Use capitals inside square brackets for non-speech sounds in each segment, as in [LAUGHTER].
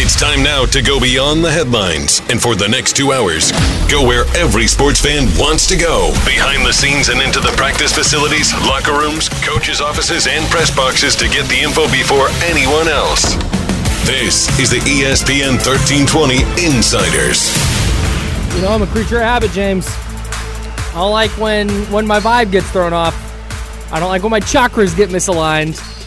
It's time now to go beyond the headlines. And for the next two hours, go where every sports fan wants to go behind the scenes and into the practice facilities, locker rooms, coaches' offices, and press boxes to get the info before anyone else. This is the ESPN 1320 Insiders. You know, I'm a creature of habit, James. I don't like when when my vibe gets thrown off. I don't like when my chakras get misaligned.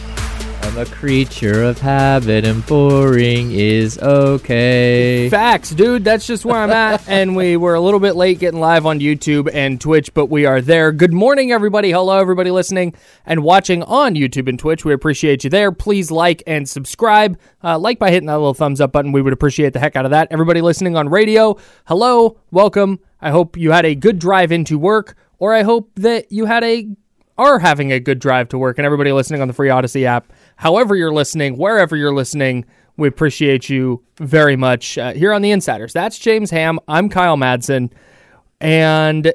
I'm a creature of habit and boring is okay. Facts, dude. That's just where I'm at. and we were a little bit late getting live on YouTube and Twitch, but we are there. Good morning, everybody. Hello, everybody listening and watching on YouTube and Twitch. We appreciate you there. Please like and subscribe. Uh, like by hitting that little thumbs up button. We would appreciate the heck out of that. Everybody listening on radio, hello, welcome. I hope you had a good drive into work, or I hope that you had a are having a good drive to work. And everybody listening on the free Audacy app, however you're listening, wherever you're listening, we appreciate you very much uh, here on the Insiders. That's James Ham. I'm Kyle Madsen, and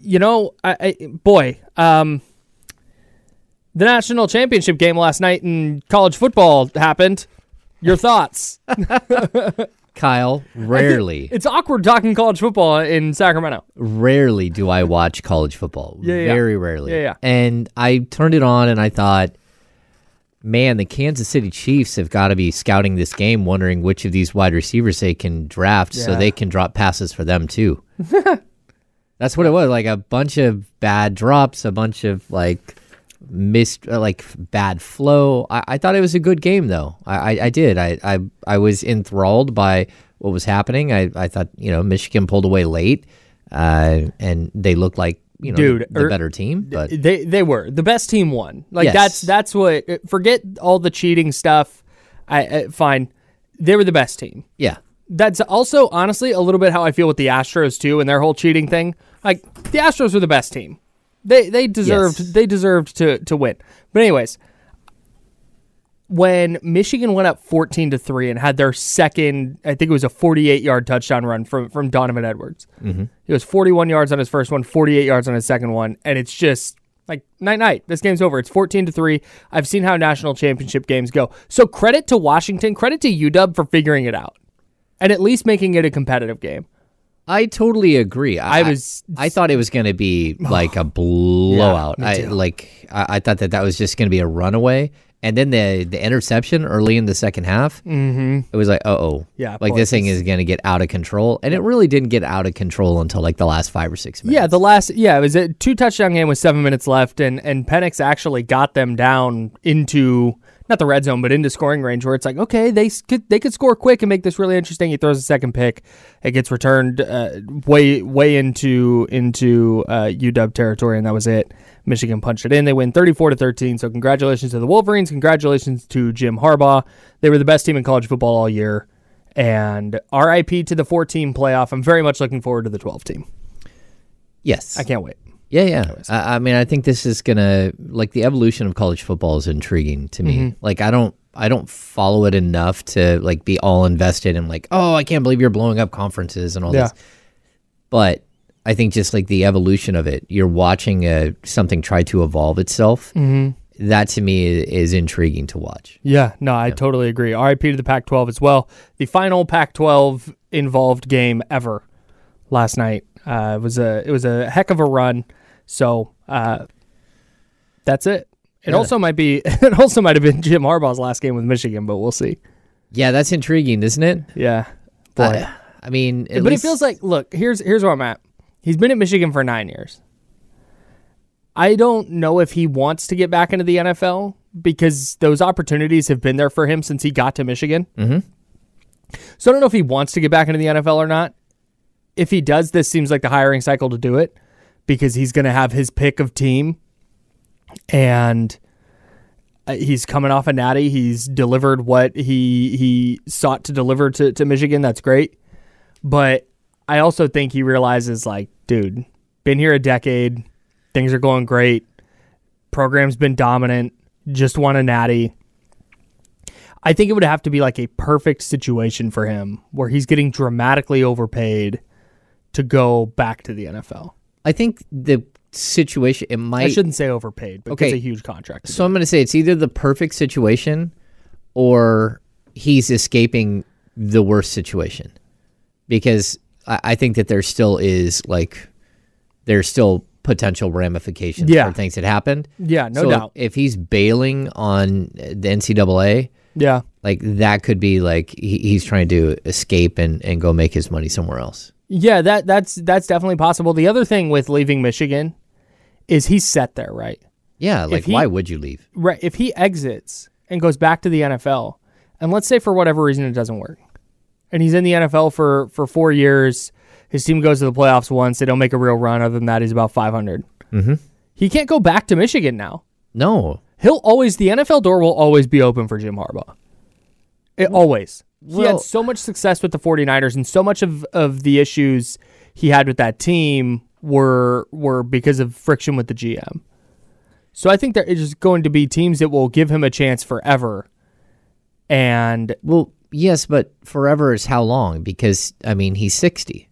you know, I, I, boy, um, the national championship game last night in college football happened. Your thoughts? [LAUGHS] Kyle, rarely, It's awkward talking college football in Sacramento. rarely do I watch college football. Yeah, yeah. Very rarely. Yeah, yeah. And I turned it on and I thought, man, the Kansas City Chiefs have got to be scouting this game, wondering which of these wide receivers they can draft so they can drop passes for them too. [LAUGHS] That's what it was. Like a bunch of bad drops, a bunch of like missed, uh, like bad flow. I, I thought it was a good game though. I, I, I did. I, I, I was enthralled by what was happening. I, I thought you know Michigan pulled away late, uh, and they looked like you know Dude, the, the er- better team. But they they were the best team won. Like Yes. that's that's what. Forget all the cheating stuff. I, I fine. They were the best team. yeah, That's also honestly a little bit how I feel with the Astros too, and their whole cheating thing. Like the Astros were the best team. They they deserved Yes. they deserved to to win. But anyways, when Michigan went up fourteen to three and had their second, I think it was a forty-eight yard touchdown run from from Donovan Edwards. Mm-hmm. It was forty-one yards on his first one, 48 yards on his second one, and it's just like night night. This game's over. It's fourteen to three. I've seen how national championship games go. So credit to Washington, credit to UW for figuring it out and at least making it a competitive game. I totally agree. I was- I, thought it was going to be [SIGHS] like a blowout. me I like. I, I thought that that was just going to be a runaway, and then the the interception early in the second half. Mm-hmm. It was like, uh oh, Yeah, like this thing is going to get out of control, and it really didn't get out of control until like the last five or six minutes. Yeah, the last yeah, it was a two touchdown game with seven minutes left, and and Penix actually got them down into not the red zone, but into scoring range where it's like okay, they could they could score quick and make this really interesting. He throws a second pick, it gets returned uh, way way into into uh, UW territory, and that was it. Michigan punched it in. They win 34 to 13. So congratulations to the Wolverines. Congratulations to Jim Harbaugh. They were the best team in college football all year. And RIP to the 14 playoff. I'm very much looking forward to the 12 team. yes, I can't wait. Yeah, yeah. I, I mean, I think this is gonna like the evolution of college football is intriguing to me. Mm-hmm. Like, I don't, I don't follow it enough to like be all invested in like, oh, I can't believe you're blowing up conferences and all Yeah. this. But I think just like the evolution of it, you're watching a something try to evolve itself. Mm-hmm. That to me is, intriguing to watch. Yeah, no, I totally agree. RIP to the Pac 12 as well. The final Pac 12 involved game ever last night. Uh, it was a it was a heck of a run. So uh, that's it. It also might be [LAUGHS] it also might have been Jim Harbaugh's last game with Michigan, but we'll see. Yeah, that's intriguing, isn't it? Yeah, boy. I, I mean, but least- it feels like look here's here's where I'm at. He's been at Michigan for nine years. I don't know if he wants to get back into the NFL because those opportunities have been there for him since he got to Michigan. Mm-hmm. So I don't know if he wants to get back into the NFL or not. If he does, this seems like the hiring cycle to do it because he's going to have his pick of team. And Uh, he's coming off a natty. He's delivered what he he sought to deliver to, to Michigan. That's great. But I also think he realizes, like, dude, been here a decade. Things are going great. Program's been dominant. Just won a natty. I think it would have to be like a perfect situation for him where he's getting dramatically overpaid to go back to the NFL. I think the situation it might. I shouldn't say overpaid, but Okay. it's a huge contract. So I'm going to say it's either the perfect situation or he's escaping the worst situation. Because I, I think that there still is like there's still potential ramifications Yeah. for things that happened. yeah, no so doubt. If he's bailing on the NCAA, Yeah. like that could be like he, he's trying to escape and, and go make his money somewhere else. Yeah, that that's that's definitely possible. The other thing with leaving Michigan is he's set there, right? Yeah, like he- why would you leave? Right. If he exits and goes back to the NFL, and let's say for whatever reason it doesn't work, and he's in the NFL for for four years, his team goes to the playoffs once, they don't make a real run. Other than that, he's about 500. Mm-hmm. He can't go back to Michigan now. No. He'll always the NFL door will always be open for Jim Harbaugh. It always. he well- had so much success with the 49ers and so much of, of the issues he had with that team were were because of friction with the GM. So I think there is going to be teams that will give him a chance forever. And Well, yes, but forever is how long? Because I mean, he's 60.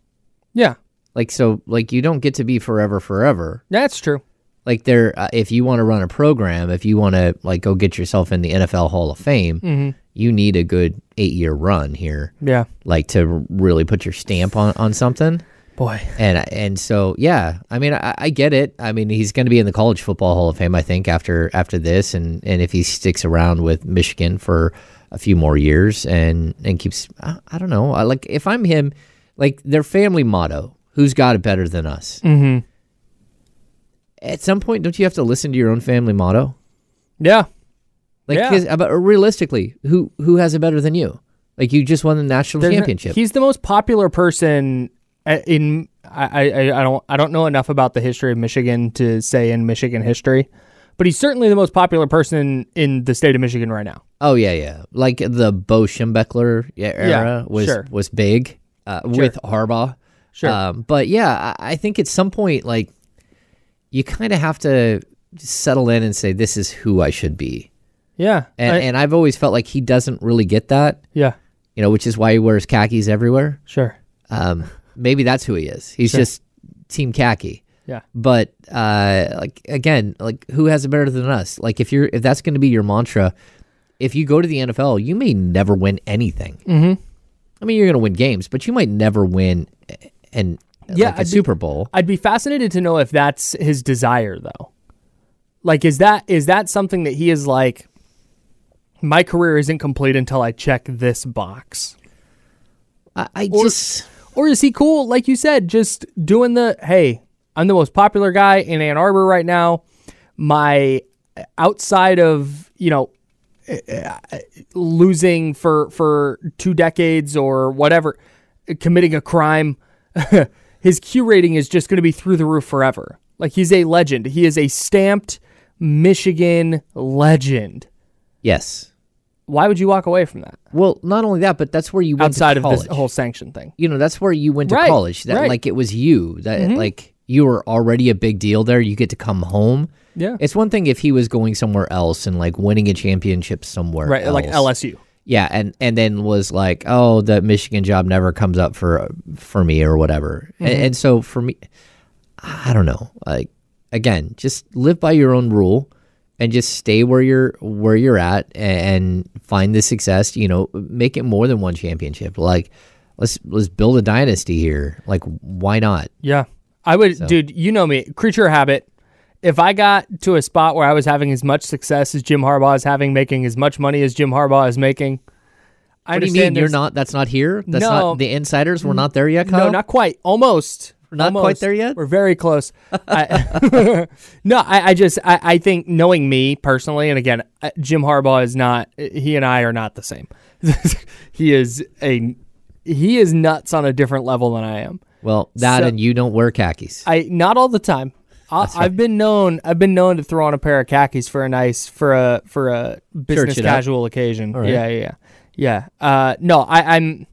yeah, Like so like you don't get to be forever forever. that's true. Like there uh, if you want to run a program, if you want to like go get yourself in the NFL Hall of Fame, Mm-hmm. you need a good 8-year run here Yeah. like to really put your stamp on on something. Boy. And and so yeah, I mean I, I get it. I mean he's going to be in the College Football Hall of Fame, I think, after after this, and and if he sticks around with Michigan for a few more years and and keeps, I, I don't know, I like if I'm him, like their family motto, "Who's got it better than us?" Mm-hmm. At some point, don't you have to listen to your own family motto? Yeah. Like, Yeah. 'cause- but realistically, who who has it better than you? Like you just won the national There's no- championship. he's the most popular person uh, in. I, I I don't I don't know enough about the history of Michigan to say in Michigan history, but he's certainly the most popular person in the state of Michigan right now. Oh yeah, yeah. Like the Bo Schembechler yeah, era was sure. was big uh, with Harbaugh. Sure. Um, but yeah, I, I think at some point, like you kind of have to settle in and say, "This is who I should be." Yeah, And, I- and I've always felt like he doesn't really get that, yeah, you know, which is why he wears khakis everywhere. sure, Um, maybe that's who he is. He's Sure. just team khaki. yeah, But uh, like again, like who has it better than us? Like if you're if that's going to be your mantra, if you go to the NFL, you may never win anything. Mm-hmm. I mean, you're going to win games, but you might never win an Yeah, like a be- Super Bowl. I'd be fascinated to know if that's his desire, though. Like, is that is that something that he is like? My career isn't complete until I check this box. I, I just Or is he cool, like you said, just doing the hey, I'm the most popular guy in Ann Arbor right now. My outside of, you know, losing for for two decades or whatever, committing a crime, [LAUGHS] his Q rating is just going to be through the roof forever. Like he's a legend. He is a stamped Michigan legend. yes. Why would you walk away from that Well, not only that, but that's where you went outside to of this whole sanction thing? you know, that's where you went to Right, college. That right. Mm-hmm. like it was you that like you were already a big deal there. You get to come home. Yeah. It's one thing if he was going somewhere else and like winning a championship somewhere, Right, like. LSU. Yeah, and and then was like, oh, the Michigan job never comes up for for me or whatever. And, Mm-hmm. and so for me, I don't know. Like again, just live by your own rule and just stay where you're where you're at and find the success. You know, make it more than one championship. Like let's let's build a dynasty here. Like why not? Yeah. I would, dude, you know me, creature habit. If I got to a spot where I was having as much success as Jim Harbaugh is having, making as much money as Jim Harbaugh is making, I What do you mean you're not? That's not here. That's No. not the insiders. We're not there yet. Kyle? No, not quite. Almost. not quite there yet? We're very close. I, [LAUGHS] no, I, I just I, I think knowing me personally, and again, uh, Jim Harbaugh is not. He and I are not the same. [LAUGHS] he is a he is nuts on a different level than I am. Well, that So- and you don't wear khakis. I not all the time. I, I've been known. I've been known to throw on a pair of khakis for a nice for a for a business it up. casual occasion. right. Yeah, yeah, yeah. yeah. Uh, no, I, I'm.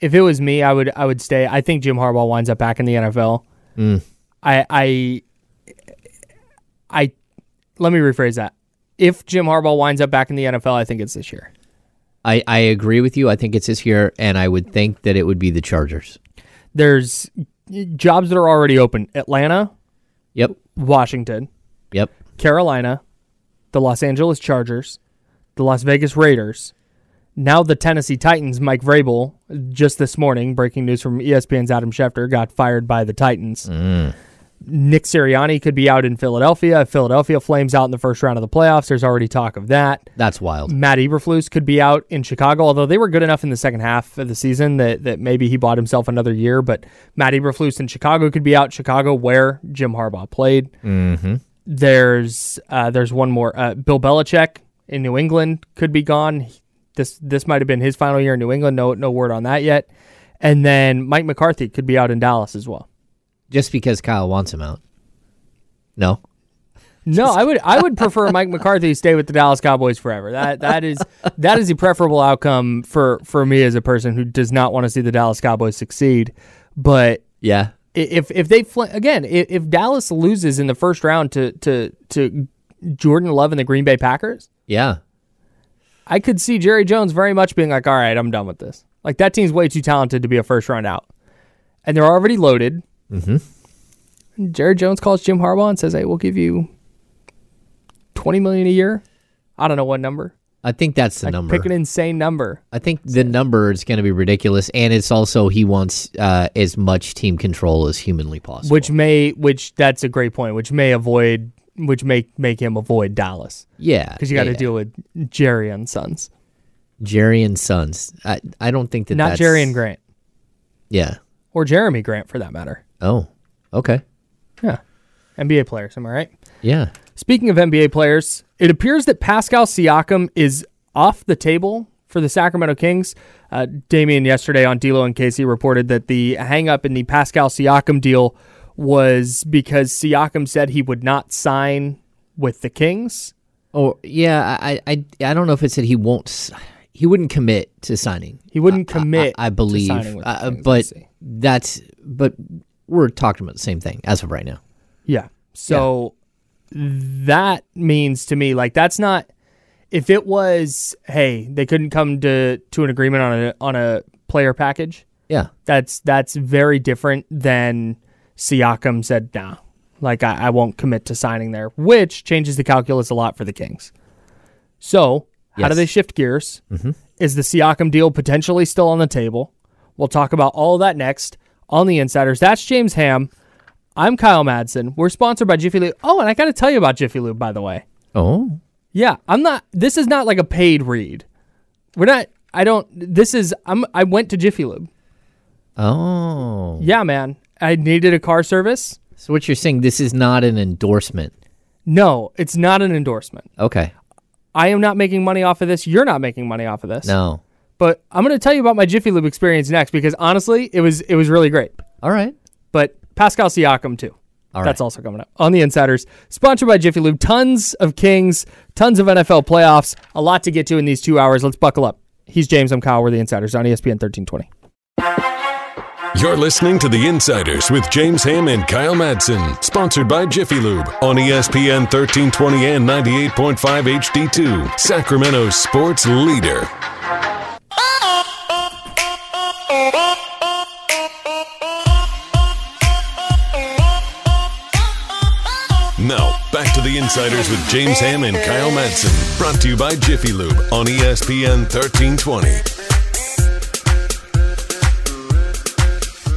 If it was me, I would I would stay. I think Jim Harbaugh winds up back in the NFL. Mm. I I I let me rephrase that. If Jim Harbaugh winds up back in the NFL, I think it's this year. I, I agree with you. I think it's this year, and I would think that it would be the Chargers. There's jobs that are already open: Atlanta, Yep. Washington, Yep. Carolina, the Los Angeles Chargers, the Las Vegas Raiders, now the Tennessee Titans. Mike Vrabel, just this morning, breaking news from ESPN's Adam Schefter, got fired by the Titans. Mm. Nick Sirianni could be out in Philadelphia. If Philadelphia flames out in the first round of the playoffs, there's already talk of that. That's wild. Matt Eberflus could be out in Chicago, although they were good enough in the second half of the season that, that maybe he bought himself another year. But Matt Eberflus in Chicago could be out. Chicago, where Jim Harbaugh played. Mm-hmm. There's uh, there's one more. Uh, Bill Belichick in New England could be gone. This this might have been his final year in New England. No no word on that yet. And then Mike McCarthy could be out in Dallas as well. Just because Kyle wants him out. No. No, I would I would prefer Mike McCarthy stay with the Dallas Cowboys forever. That that is that is the preferable outcome for for me as a person who does not want to see the Dallas Cowboys succeed. But Yeah. if if they fl- again if, if Dallas loses in the first round to to to Jordan Love and the Green Bay Packers, Yeah. I could see Jerry Jones very much being like, "All right, I'm done with this." Like that team's way too talented to be a first round out, and they're already loaded. Mm-hmm. Jerry Jones calls Jim Harbaugh and says, "Hey, we'll give you twenty million a year." I don't know what number. I think that's the number. Pick an insane number. I think the number is going to be ridiculous, and it's also he wants uh, as much team control as humanly possible. which may which that's a great point which may avoid which make make him avoid Dallas yeah, because you got to yeah. deal with Jerry and Sons, Jerry and Sons. I I don't think that not Jerry and Grant Yeah. or Jerami Grant for that matter. Oh. Okay. Yeah, NBA players. Am I right? Yeah. Speaking of NBA players, it appears that Pascal Siakam is off the table for the Sacramento Kings. Uh, Damian yesterday on D'Lo and KC reported that the hangup in the Pascal Siakam deal was because Siakam said he would not sign with the Kings. Oh yeah. I I I don't know if it said he won't. He wouldn't commit to signing. He wouldn't I- I- commit. I, to believe, signing with the uh, but that's but we're talking about the same thing as of right now. Yeah. So that means to me like that's not if it was hey, they couldn't come to to an agreement on a on a player package, Yeah. that's that's very different than Siakam said, nah. Like I, I won't commit to signing there, which changes the calculus a lot for the Kings. So how do they shift gears? Mm-hmm. Is the Siakam deal potentially still on the table? We'll talk about all that next on the Insiders. That's James Ham. I'm Kyle Madsen. We're sponsored by Jiffy Lube. Oh, and I got to tell you about Jiffy Lube, by the way. Oh. Yeah, I'm not. This is not like a paid read. We're not. I don't. This is. I'm. I went to Jiffy Lube. Oh. Yeah, man. I needed a car service. So what you're saying? This is not an endorsement. No, it's not an endorsement. Okay. I am not making money off of this. You're not making money off of this. No. But I'm going to tell you about my Jiffy Lube experience next because honestly, it was it was really great. All right. But Pascal Siakam too. All That's right. also coming up on the Insiders. Sponsored by Jiffy Lube. Tons of Kings, tons of NFL playoffs. A lot to get to in these two hours. Let's buckle up. He's James. I'm Kyle. We're the Insiders on ESPN 1320. You're listening to The Insiders with James Ham and Kyle Madsen, sponsored by Jiffy Lube on ESPN 1320 and 98.5 HD2, Sacramento sports leader. The Insiders with James Ham and Kyle Madsen, brought to you by Jiffy Lube on ESPN 1320.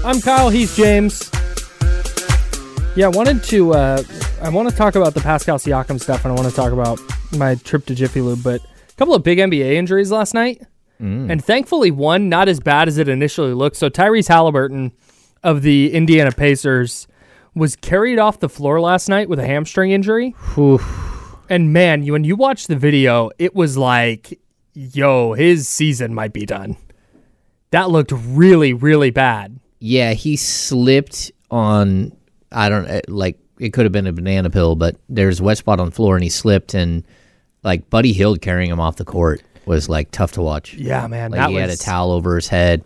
I'm Kyle. He's James. Yeah, I wanted to. Uh, I want to talk about the Pascal Siakam stuff, and I want to talk about my trip to Jiffy Lube. But a couple of big NBA injuries last night, and thankfully one not as bad as it initially looked. So Tyrese Halliburton of the Indiana Pacers was carried off the floor last night with a hamstring injury. And man, you, when you watch the video, it was like, yo, his season might be done. That looked really, really bad. Yeah, he slipped on I don't uh, like it could have been a banana pill, but there's a wet spot on the floor and he slipped and like Buddy Hield carrying him off the court was like tough to watch. Yeah, man, Like he was had a towel over his head.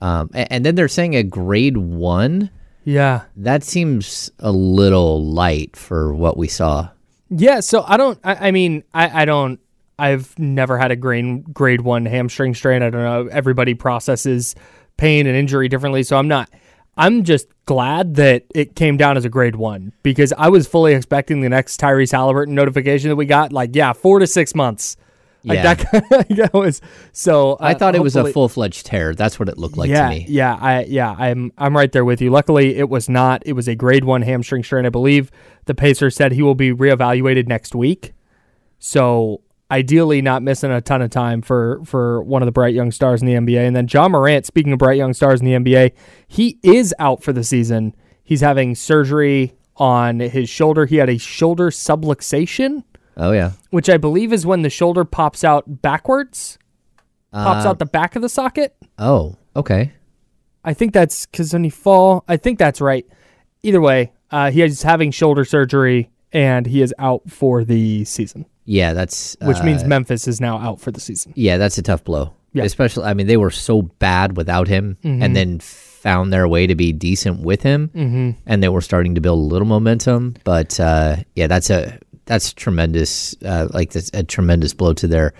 Um, a- and, then they're saying a grade one. Yeah, That seems a little light for what we saw. yeah. So I don't. I, I mean, I, I don't. I've never had a grade grade one hamstring strain. I don't know. Everybody processes pain and injury differently, so I'm not. I'm just glad that it came down as a grade one because I was fully expecting the next Tyrese Halliburton notification that we got. Like, yeah, four to six months. Like Yeah. that, that was so. I uh, thought it was a full fledged tear. That's what it looked like yeah, to me. Yeah, I yeah, I'm I'm right there with you. Luckily, it was not. It was a grade one hamstring strain. I believe the Pacers said he will be reevaluated next week. So ideally, not missing a ton of time for for one of the bright young stars in the NBA. And then Ja Morant, speaking of bright young stars in the NBA, he is out for the season. He's having surgery on his shoulder. He had a shoulder subluxation, Oh yeah. which I believe is when the shoulder pops out backwards, pops Uh, out the back of the socket. Oh, okay. I think that's because when you fall, I think that's right. Either way, uh, he is having shoulder surgery and he is out for the season, Yeah, that's which uh, means Memphis is now out for the season. Yeah, that's a tough blow. Yeah. Especially, I mean, they were so bad without him Mm-hmm. and then found their way to be decent with him. Mm-hmm. And they were starting to build a little momentum. But uh, yeah, that's a that's tremendous, uh, like that's a tremendous blow to their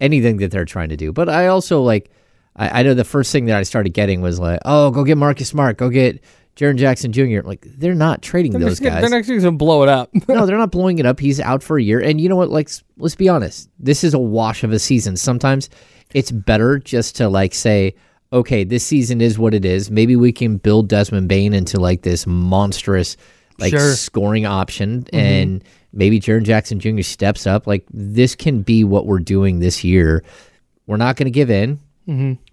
anything that they're trying to do. But I also like, I, I know the first thing that I started getting was like, oh, go get Marcus Smart, go get Jaren Jackson Jr. Like, they're not trading They're, those guys. they're not going to blow it up. [LAUGHS] no, they're not [LAUGHS] blowing it up. He's out for a year. And you know what? Like, let's be honest. This is a wash of a season. Sometimes it's better just to like say, okay, this season is what it is. Maybe we can build Desmond Bane into like this monstrous, like Sure. scoring option, and maybe Jaren Jackson Jr. steps up. Like this can be what we're doing this year. We're not going to give in,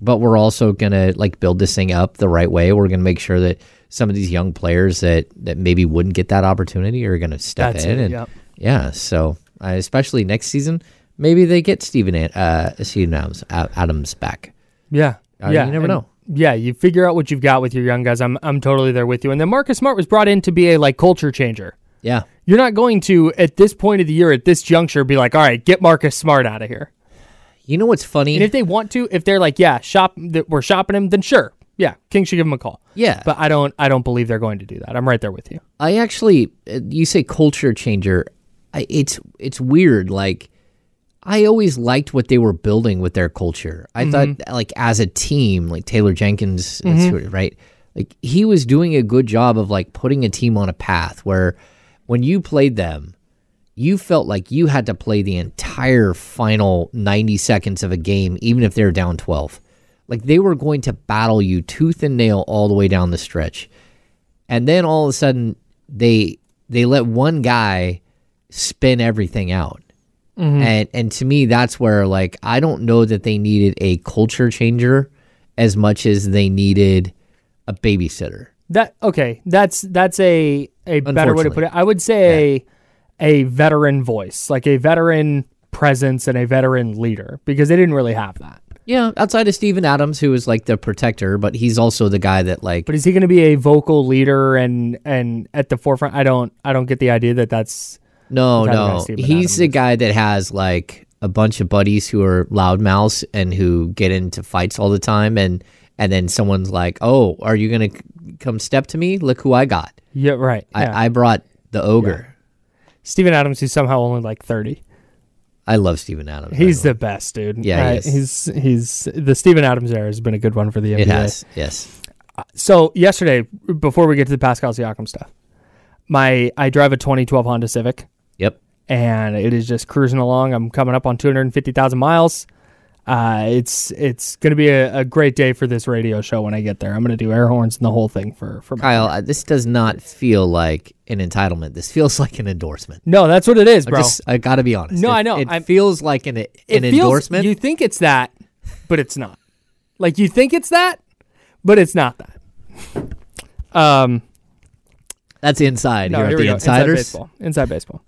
but we're also going to like build this thing up the right way. We're going to make sure that some of these young players that that maybe wouldn't get that opportunity are going to step That's in it, and yep. yeah. So uh, especially next season, maybe they get Steven uh, Steven Adams, Adams back. yeah. Uh, yeah. you never and- know. Yeah, you figure out what you've got with your young guys. I'm I'm totally there with you. And then Marcus Smart was brought in to be a like culture changer. Yeah. You're not going to at this point of the year at this juncture be like, "All right, get Marcus Smart out of here." You know what's funny? And if they want to, if they're like, "Yeah, shop that we're shopping him," then sure. Yeah, King should give him a call. yeah. But I don't I don't believe they're going to do that. I'm right there with you. I actually, uh, you say culture changer. I, it's it's weird. Like I always liked what they were building with their culture. I mm-hmm. thought like as a team, like Taylor Jenkins, mm-hmm. who- right? Like he was doing a good job of like putting a team on a path where when you played them, you felt like you had to play the entire final 90 seconds of a game, even if they were down 12. Like they were going to battle you tooth and nail all the way down the stretch. And then all of a sudden they they let one guy spin everything out. Mm-hmm. And and to me that's where like I don't know that they needed a culture changer as much as they needed a babysitter. That okay, that's that's a a better way to put it. I would say a a veteran voice, like a veteran presence and a veteran leader because they didn't really have that. Yeah, outside of Steven Adams who is like the protector, but he's also the guy that like But is he going to be a vocal leader and and at the forefront? I don't I don't get the idea that that's No, the type of guy no. He's the guy that has like a bunch of buddies who are loudmouths and who get into fights all the time and and then someone's like, "Oh, are you going to come step to me? Look who I got. yeah right. Yeah. I, I brought the ogre." Steven Adams, who's somehow only like thirty. I love Steven Adams. He's the best dude. Yeah, he Uh, he's he's the Steven Adams era has been a good one for the NBA. it has. Yes. So yesterday, before we get to the Pascal Siakam stuff, my I drive a 2012 Honda Civic. Yep. and it is just cruising along. I'm coming up on 250,000 miles. Uh, it's it's going to be a, a great day for this radio show when I get there. I'm going to do air horns and the whole thing for for my- Kyle, uh, this does not feel like an entitlement. This feels [LAUGHS] like an endorsement. No, that's what it is, I bro. Just, I got to be honest. No, It- I know. It I'm- feels like an, an feels, endorsement. You think it's that, but it's not. Like you think it's that, but it's not that. [LAUGHS] Um, That's inside no, here here at the go. Inside Insiders. baseball. Inside baseball.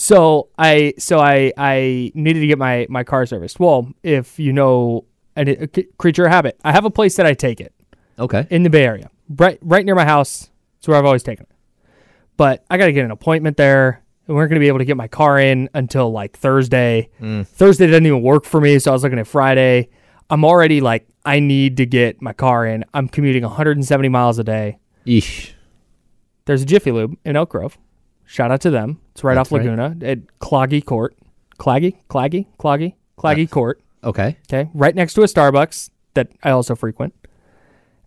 So I so I I needed to get my my car serviced. Well, if you know a, a uh, creature of habit, I have a place that I take it. Okay. in the Bay Area, right right near my house. It's where I've always taken it. but I got to get an appointment there. And we're going to be able to get my car in until like Thursday. Mm. Thursday doesn't even work for me, so I was looking at Friday. I'm already like, I need to get my car in. I'm commuting 170 miles a day. Yeesh. There's a Jiffy Lube in Elk Grove. Shout out to them. It's right That's off right. Laguna at Cloggy Court. Claggy? Claggy? Cloggy? Claggy Court. Okay. Okay. Right next to a Starbucks that I also frequent.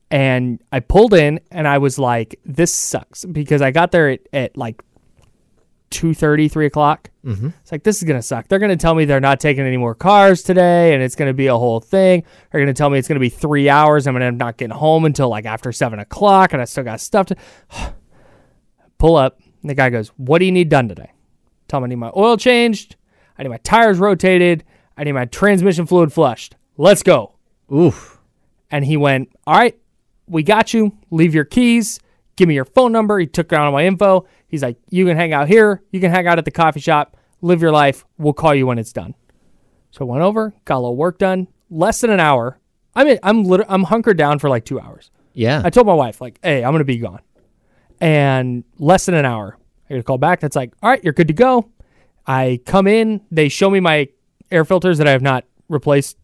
And I pulled in and I was like, this sucks because I got there at, at like 2.30, 3 o'clock. Mm-hmm. It's like, this is going to suck. They're going to tell me they're not taking any more cars today and it's going to be a whole thing. They're going to tell me it's going to be three hours. I'm going to not getting home until like after 7 o'clock and I still got stuff to [SIGHS] pull up. And the guy goes, What do you need done today? Tell him I need my oil changed. I need my tires rotated. I need my transmission fluid flushed. Let's go. Oof. And he went, All right, we got you. Leave your keys. Give me your phone number. He took down all my info. He's like, You can hang out here. You can hang out at the coffee shop. Live your life. We'll call you when it's done. So I went over, got a little work done. Less than an hour. I mean, I'm lit- I'm hunkered down for like two hours. Yeah. I told my wife, like, hey, I'm gonna be gone. And less than an hour, I get a call back that's like, all right, you're good to go. I come in, they show me my air filters that I have not replaced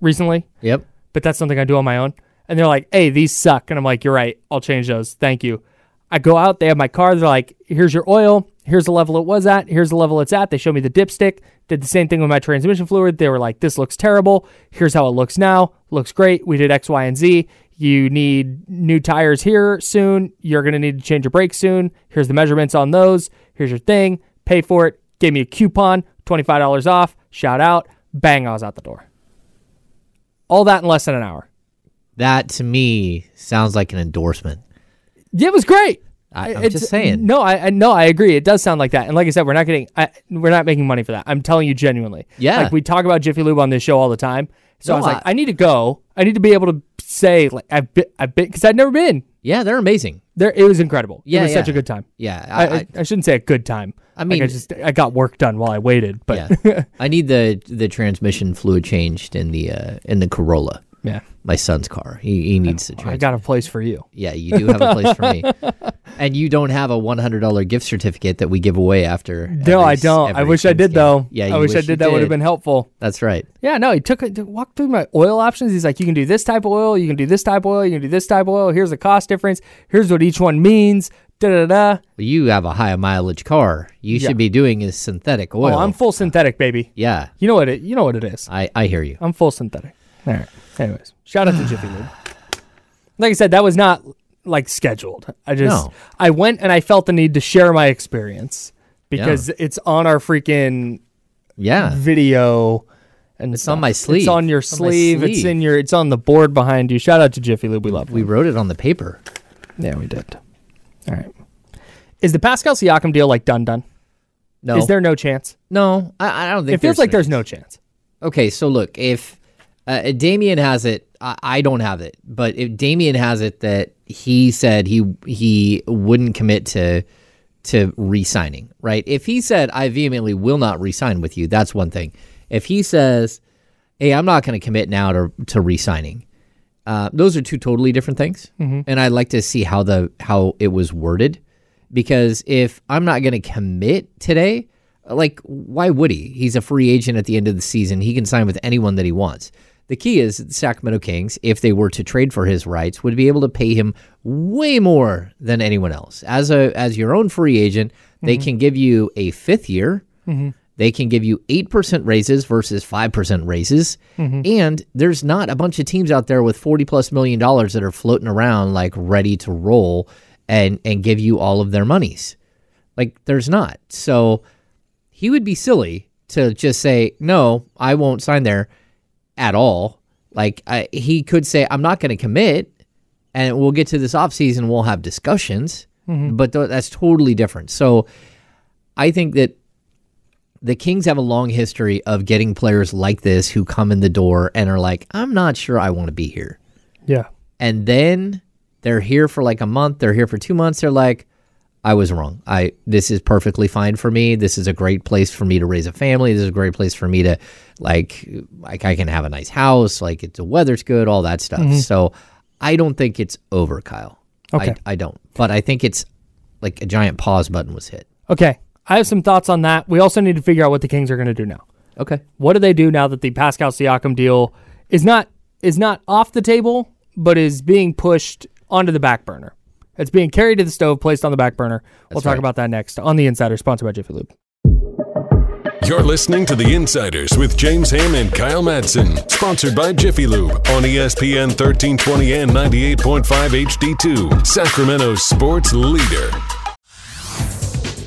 recently, yep. but that's something I do on my own. And they're like, hey, these suck. And I'm like, you're right, I'll change those. Thank you. I go out, they have my car, they're like, here's your oil, here's the level it was at, here's the level it's at. They show me the dipstick, did the same thing with my transmission fluid. They were like, this looks terrible. Here's how it looks now. Looks great. We did X, Y, and Z. You need new tires here soon. You're going to need to change your brakes soon. Here's the measurements on those. Here's your thing. Pay for it. Gave me a coupon, $25 off. Shout out. Bang, I was out the door. All that in less than an hour. That to me sounds like an endorsement. Yeah, it was great. I, I'm It's- just saying. No, I, I no, I agree. It does sound like that. And like I said, we're not getting, I, we're not making money for that. I'm telling you genuinely. Yeah. Like we talk about Jiffy Lube on this show all the time. So I No, was like, I- I need to go. I need to be able to say like I've been, I've been, because I'd never been Yeah, they're amazing. there. It was incredible. Yeah, it was such a good time. Yeah. I, I, I, I shouldn't say a good time. I Like, I just I got work done while I waited. But yeah. I need the the transmission fluid changed in the uh, in the Corolla. Yeah, My son's car. He, he needs the I got a place for you. Yeah, you do have a place for me. [LAUGHS] And you don't have a one hundred dollar gift certificate that we give away after. No, every I don't. I wish I did game. though. Yeah, I you wish I did. That would have been helpful. That's right. Yeah, no, he took it to walk through my oil options. He's like, you can do this type of oil, you can do this type of oil, you can do this type of oil. Here's the cost difference. Here's what each one means. Da da da. Well, you have a high mileage car. You Yeah. should be doing is synthetic oh, oil. Oh, I'm full synthetic, baby. yeah, You know what it? You know what it is. I, I hear you. I'm full synthetic. All right. Anyways, shout out to Jiffy Lube. Like I said, that was not like scheduled. I just No. I went and I felt the need to share my experience because it's on our freaking Yeah. video and it's on my sleeve. It's on your It's on sleeve. It's in your. It's on the board behind you. Shout out to Jiffy Lube. We love. We them. wrote it on the paper. Yeah, we did. All right. Is the Pascal Siakam deal like done done? No. Is there no chance? No, I, I don't think It feels like there's no chance. Okay, so look, if uh, Damian has it, I, I don't have it. But if Damian has it that he said he he wouldn't commit to to re-signing, right? If he said I vehemently will not re-sign with you, that's one thing. If he says, "Hey, I'm not going to commit now to to re-signing," uh, those are two totally different things. And I'd like to see how the how it was worded, because if I'm not going to commit today, like why would he? He's a free agent at the end of the season. He can sign with anyone that he wants. The key is the Sacramento Kings, if they were to trade for his rights, would be able to pay him way more than anyone else. As a as your own free agent, they mm-hmm. can give you a fifth year. Mm-hmm. They can give you 8% raises versus 5% raises. Mm-hmm. And there's not a bunch of teams out there with 40 plus million dollars that are floating around like ready to roll and and give you all of their monies. Like there's not. So he would be silly to just say, "No, I won't sign there at all." Like I, he could say, "I'm not going to commit." And we'll get to this offseason, we'll have discussions, mm-hmm. but th- that's totally different. So I think that the Kings have a long history of getting players like this who come in the door and are like, I'm not sure I want to be here. Yeah. And then they're here for like a month, they're here for two months, they're like, I was wrong. I this is perfectly fine for me. This is a great place for me to raise a family. This is a great place for me to like like I can have a nice house, like it's the weather's good, all that stuff. Mm-hmm. So I don't think it's over, Kyle. Okay. I, I don't. But I think it's like a giant pause button was hit. Okay, I have some thoughts on that. We also need to figure out what the Kings are going to do now. Okay. What do they do now that the Pascal Siakam deal is not is not off the table, but is being pushed onto the back burner? It's being carried to the stove, placed on the back burner. we'll talk right. about that next on the Insider, sponsored by Jiffy Lube. You're listening to The Insiders with James Ham and Kyle Madsen, sponsored by Jiffy Lube on ESPN 1320 and 98.5 HD2, Sacramento's sports leader.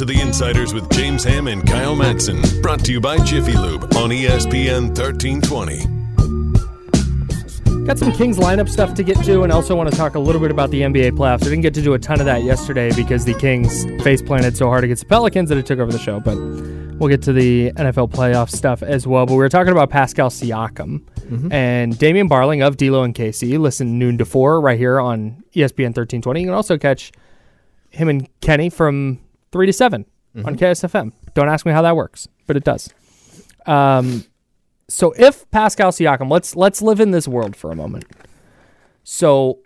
To The Insiders with James Ham and Kyle Madsen, brought to you by Jiffy Lube on ESPN 1320. Got some Kings lineup stuff to get to, and also want to talk a little bit about the NBA playoffs. I didn't get to do a ton of that yesterday because the Kings face planted so hard against the Pelicans that it took over the show. But we'll get to the NFL playoff stuff as well. But we were talking about Pascal Siakam mm-hmm. and Damian Barling of D'Lo and KC. Listen noon to four right here on ESPN thirteen twenty. You can also catch him and Kenny from three to 7 on KSFM. Don't ask me how that works, but it does. Um, so if Pascal Siakam, let's let's live in this world for a moment. So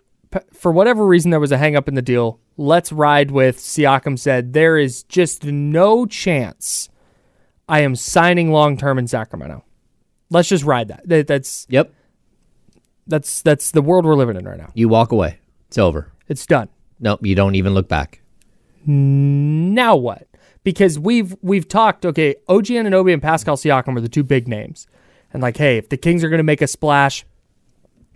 for whatever reason there was a hang up in the deal. Let's ride with Siakam said there is just no chance I am signing long term in Sacramento. Let's just ride that. that. That's Yep. that's that's the world we're living in right now. You walk away. It's over. It's done. Nope. You don't even look back. Now what? Because we've we've talked. Okay, OG Anunoby and Pascal Siakam are the two big names, and like, hey, if the Kings are going to make a splash,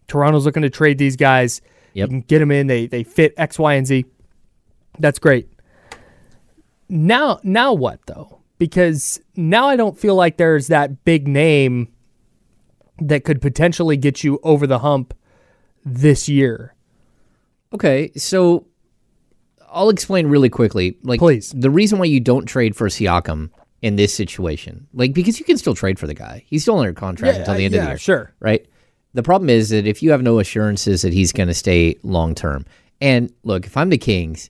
Toronto's looking to trade these guys. Yep. You can get them in. They they fit X, Y, and Z. That's great. Now now what though? Because now I don't feel like there's that big name that could potentially get you over the hump this year. Okay, so I'll explain really quickly. Like, Please. The reason why you don't trade for Siakam in this situation, like, because you can still trade for the guy. He's still under contract Yeah, until the end of yeah, the year. sure. Right. The problem is that if you have no assurances that he's going to stay long term, and look, if I'm the Kings,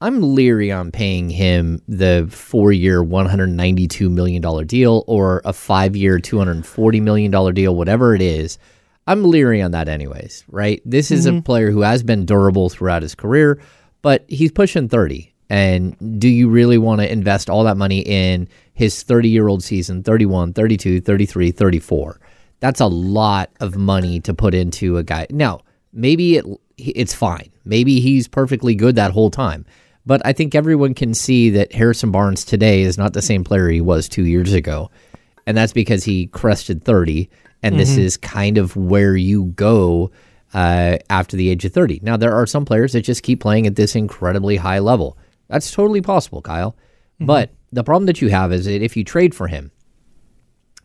I'm leery on paying him the four year, $192 million deal or a five year, $240 million deal, whatever it is. I'm leery on that, anyways, right? This is a mm-hmm. player who has been durable throughout his career, but he's pushing 30. And do you really want to invest all that money in his 30 year old season, 31, 32, 33, 34? That's a lot of money to put into a guy. Now, maybe it it's fine. Maybe he's perfectly good that whole time. But I think everyone can see that Harrison Barnes today is not the same player he was two years ago. And that's because he crested 30. And this mm-hmm. is kind of where you go uh, after the age of 30. Now, there are some players that just keep playing at this incredibly high level. That's totally possible, Kyle. But the problem that you have is that if you trade for him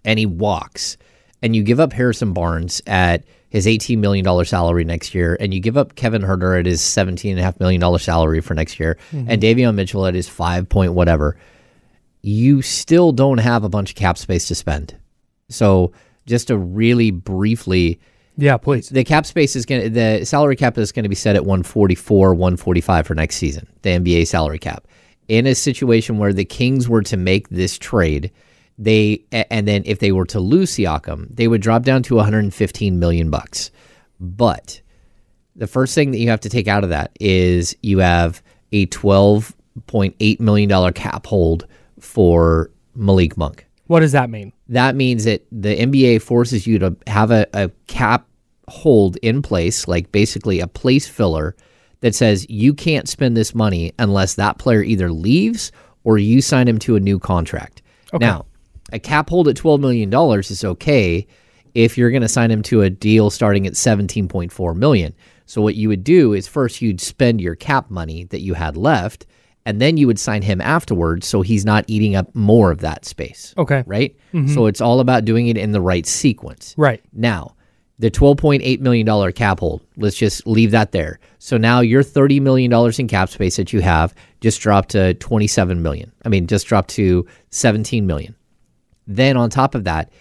and he walks, and you give up Harrison Barnes at his $18 million salary next year, and you give up Kevin Huerter at his $17.5 million salary for next year, and Davion Mitchell at his 5 point whatever, you still don't have a bunch of cap space to spend. So, just to really briefly, Yeah, please. the cap space is going to, the salary cap is going to be set at 144, 145 for next season, the NBA salary cap. In a situation where the Kings were to make this trade, they and then if they were to lose Siakam, they would drop down to 115 million bucks. But the first thing that you have to take out of that is you have a 12.8 million dollar cap hold for Malik Monk What does that mean? that means that the NBA forces you to have a, a cap hold in place, like basically a place filler that says you can't spend this money unless that player either leaves or you sign him to a new contract. Now, a cap hold at $12 million is okay if you're going to sign him to a deal starting at 17.4 million. So what you would do is first you'd spend your cap money that you had left and then you would sign him afterwards so he's not eating up more of that space Okay. right? Mm-hmm. So it's all about doing it in the right sequence. Right. Now, the $12.8 million cap hold. Let's just leave that there. So now your $30 million in cap space that you have just dropped to 27 million. I mean, just dropped to 17 million. Then on top of that,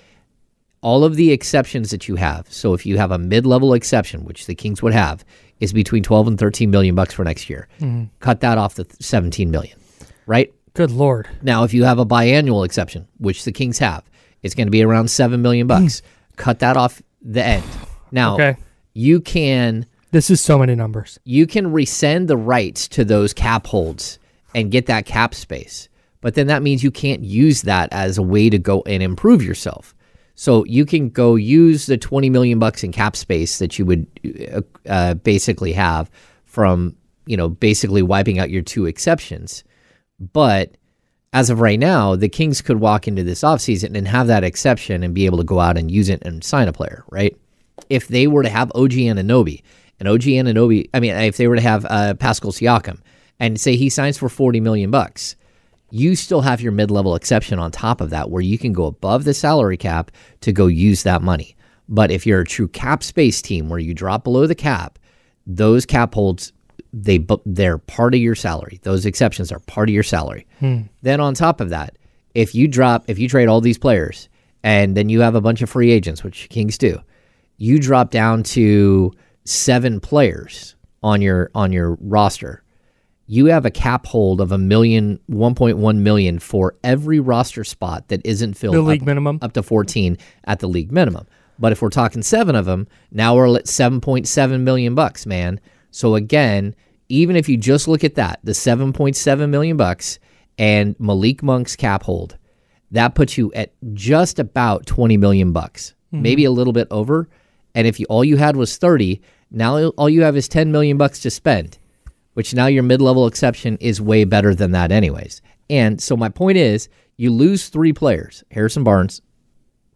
all of the exceptions that you have. So if you have a mid-level exception, which the Kings would have, is between 12 and 13 million bucks for next year. Mm-hmm. Cut that off to 17 million, right? Good lord. Now, if you have a biannual exception, which the Kings have, it's going to be around 7 million hmm. bucks. Cut that off the end. Now, Okay. you can This is so many numbers. you can rescind the rights to those cap holds and get that cap space. But then that means you can't use that as a way to go and improve yourself. So you can go use the 20 million bucks in cap space that you would uh, uh, basically have from, you know, basically wiping out your two exceptions. But as of right now, the Kings could walk into this offseason and have that exception and be able to go out and use it and sign a player, right? If they were to have OG Anunoby and OG Anunoby, I mean, if they were to have uh, Pascal Siakam and say he signs for 40 million bucks, you still have your mid-level exception on top of that where you can go above the salary cap to go use that money. But if you're a true cap space team where you drop below the cap, those cap holds they they're part of your salary. Those exceptions are part of your salary. Hmm. Then on top of that, if you drop if you trade all these players and then you have a bunch of free agents, which Kings do, you drop down to seven players on your on your roster. You have a cap hold of a million, 1.1 million for every roster spot that isn't filled The up- league minimum. up to 14 at the league minimum. But if we're talking seven of them, now we're at 7.7 million bucks, man. So again, even if you just look at that, the 7.7 million bucks and Malik Monk's cap hold, that puts you at just about 20 million bucks, mm-hmm. maybe a little bit over. And if you, all you had was 30, now all you have is 10 million bucks to spend, which now your mid-level exception is way better than that anyways. And so my point is, you lose three players, Harrison Barnes,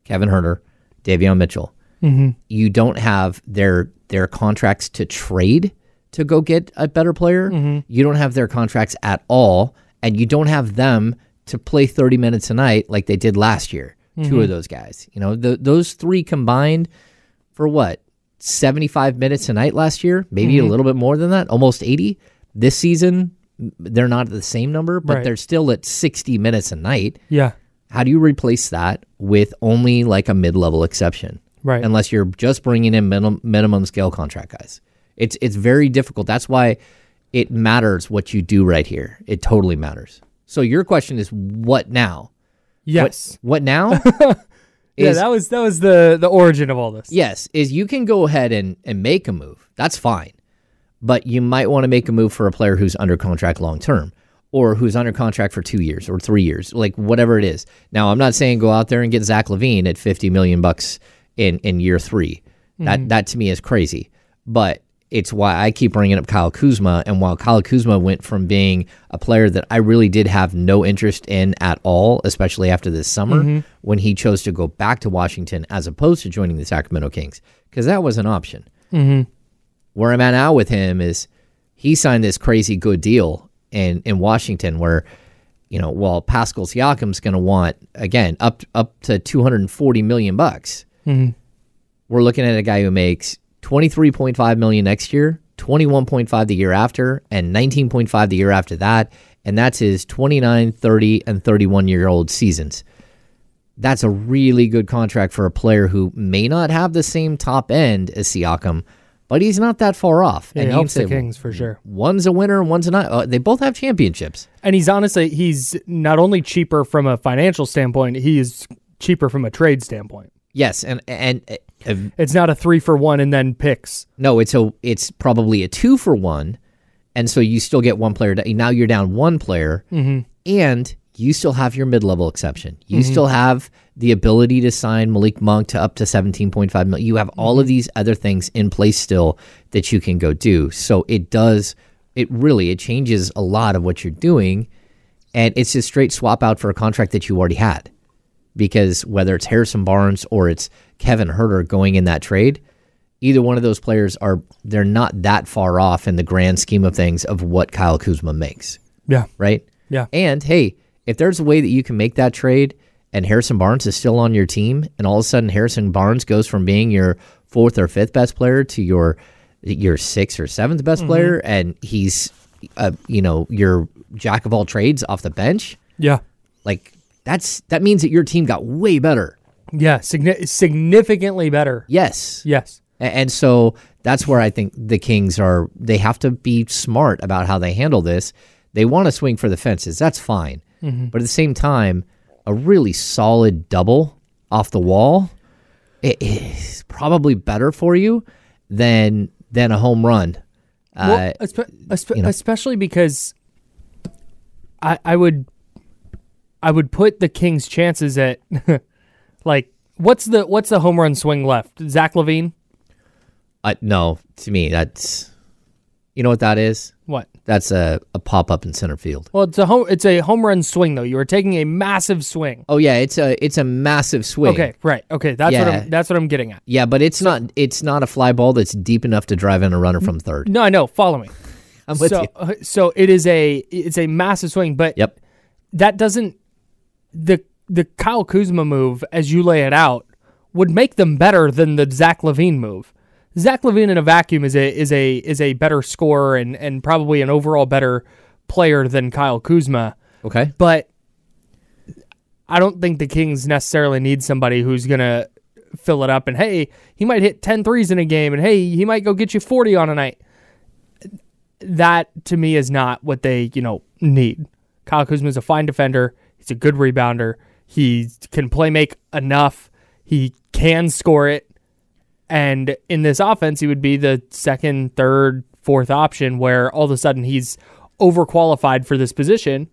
Kevin Huerter, Davion Mitchell. Mm-hmm. You don't have their their contracts to trade to go get a better player. Mm-hmm. You don't have their contracts at all, and you don't have them to play 30 minutes a night like they did last year. Two of mm-hmm. those guys, you know, th those three combined for what 75 minutes a night last year, maybe a mm-hmm. little bit more than that, almost 80. This season, they're not at the same number, but Right. they're still at 60 minutes a night. Yeah. How do you replace that with only like a mid-level exception? Right. Unless you're just bringing in minim- minimum scale contract guys. It's it's very difficult. That's why it matters what you do right here. It totally matters. So your question is what now? Yes. What, what now? [LAUGHS] yeah, that was that was the the origin of all this. yes, is you can go ahead and, and make a move. That's fine. But you might want to make a move for a player who's under contract long term or who's under contract for two years or three years, like whatever it is. Now, I'm not saying go out there and get Zach LaVine at 50 million bucks in, in year 3 That mm. that to me is crazy. But it's why I keep bringing up Kyle Kuzma. And while Kyle Kuzma went from being a player that I really did have no interest in at all, especially after this summer, mm-hmm. when he chose to go back to Washington as opposed to joining the Sacramento Kings, because that was an option. Mm-hmm. Where I'm at now with him is he signed this crazy good deal in, in Washington where, you know, while Pascal Siakam's going to want, again, up, up to 240 million bucks mm-hmm. we're looking at a guy who makes 23.5 million next year, 21.5 the year after, and 19.5 the year after that, and that's his 29, 30, and 31 year old seasons. That's a really good contract for a player who may not have the same top end as Siakam, but he's not that far off. Yeah, it you helps the Kings for sure. One's a winner, one's a not. Uh, they both have championships. And he's honestly he's not only cheaper from a financial standpoint, he is cheaper from a trade standpoint. Yes, and and It's not a three for one and then picks. No, it's a it's probably a two for one, and so you still get one player. To, now you're down one player, mm-hmm. and you still have your mid level exception. You mm-hmm. still have the ability to sign Malik Monk to up to seventeen point five million. You have all of mm-hmm. these other things in place still that you can go do. So it does it really it changes a lot of what you're doing, and it's a straight swap out for a contract that you already had because whether it's Harrison Barnes or it's Kevin Huerter going in that trade, either one of those players are they're not that far off in the grand scheme of things of what Kyle Kuzma makes, Yeah. right? Yeah. And hey, if there's a way that you can make that trade and Harrison Barnes is still on your team and all of a sudden Harrison Barnes goes from being your fourth or fifth best player to your your sixth or seventh best Mm-hmm. player, and he's uh, you know your jack of all trades off the bench. Yeah. Like that's that means that your team got way better. Yeah. Signi- significantly better. Yes, Yes. And so that's where I think the Kings are. They have to be smart about how they handle this. They want to swing for the fences. That's fine. But at the same time, a really solid double off the wall is probably better for you than than a home run. Well, Uh, espe- espe- you know. especially because I I would I would put the Kings' chances at [LAUGHS] like what's the what's the home run swing left? Zach LaVine? uh, no, to me, that's you know what that is. What? That's a, a pop up in center field. Well, it's a home it's a home run swing though. You are taking a massive swing. Oh yeah, it's a it's a massive swing. Okay, right. Okay, that's what I'm that's what I'm getting at. Yeah, but it's not it's not a fly ball that's deep enough to drive in a runner from third. No, I know. Follow me. [LAUGHS] I'm with so, you. [LAUGHS] so it is a it's a massive swing, but Yep. that doesn't the the Kyle Kuzma move as you lay it out would make them better than the Zach LaVine move. Zach LaVine in a vacuum is a is a is a better scorer and and probably an overall better player than Kyle Kuzma, Okay. but I don't think the Kings necessarily need somebody who's going to fill it up and hey, he might hit 10 threes in a game and hey, he might go get you 40 on a night. That to me is not what they, you know, need. Kyle Kuzma is a fine defender. He's a good rebounder. He can play make enough. He can score it. And in this offense, he would be the second, third, fourth option where all of a sudden he's overqualified for this position.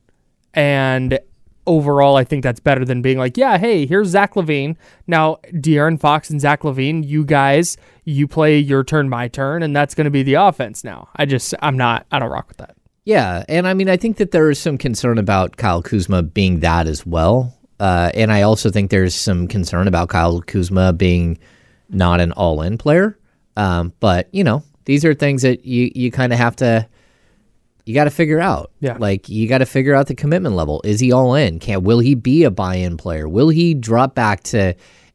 And overall, I think that's better than being like, yeah, hey, here's Zach LaVine. Now, De'Aaron Fox and Zach LaVine, you guys, you play your turn, my turn, and that's going to be the offense now. I just, I'm not, I don't rock with that. Yeah, and I mean, I think that there is some concern about Kyle Kuzma being that as well. Uh, and I also think there's some concern about Kyle Kuzma being not an all-in player. Um, but you know, these are things that you you kind of have to you got to figure out. Yeah. like you got to figure out the commitment level. Is he all in? Can will he be a buy-in player? Will he drop back to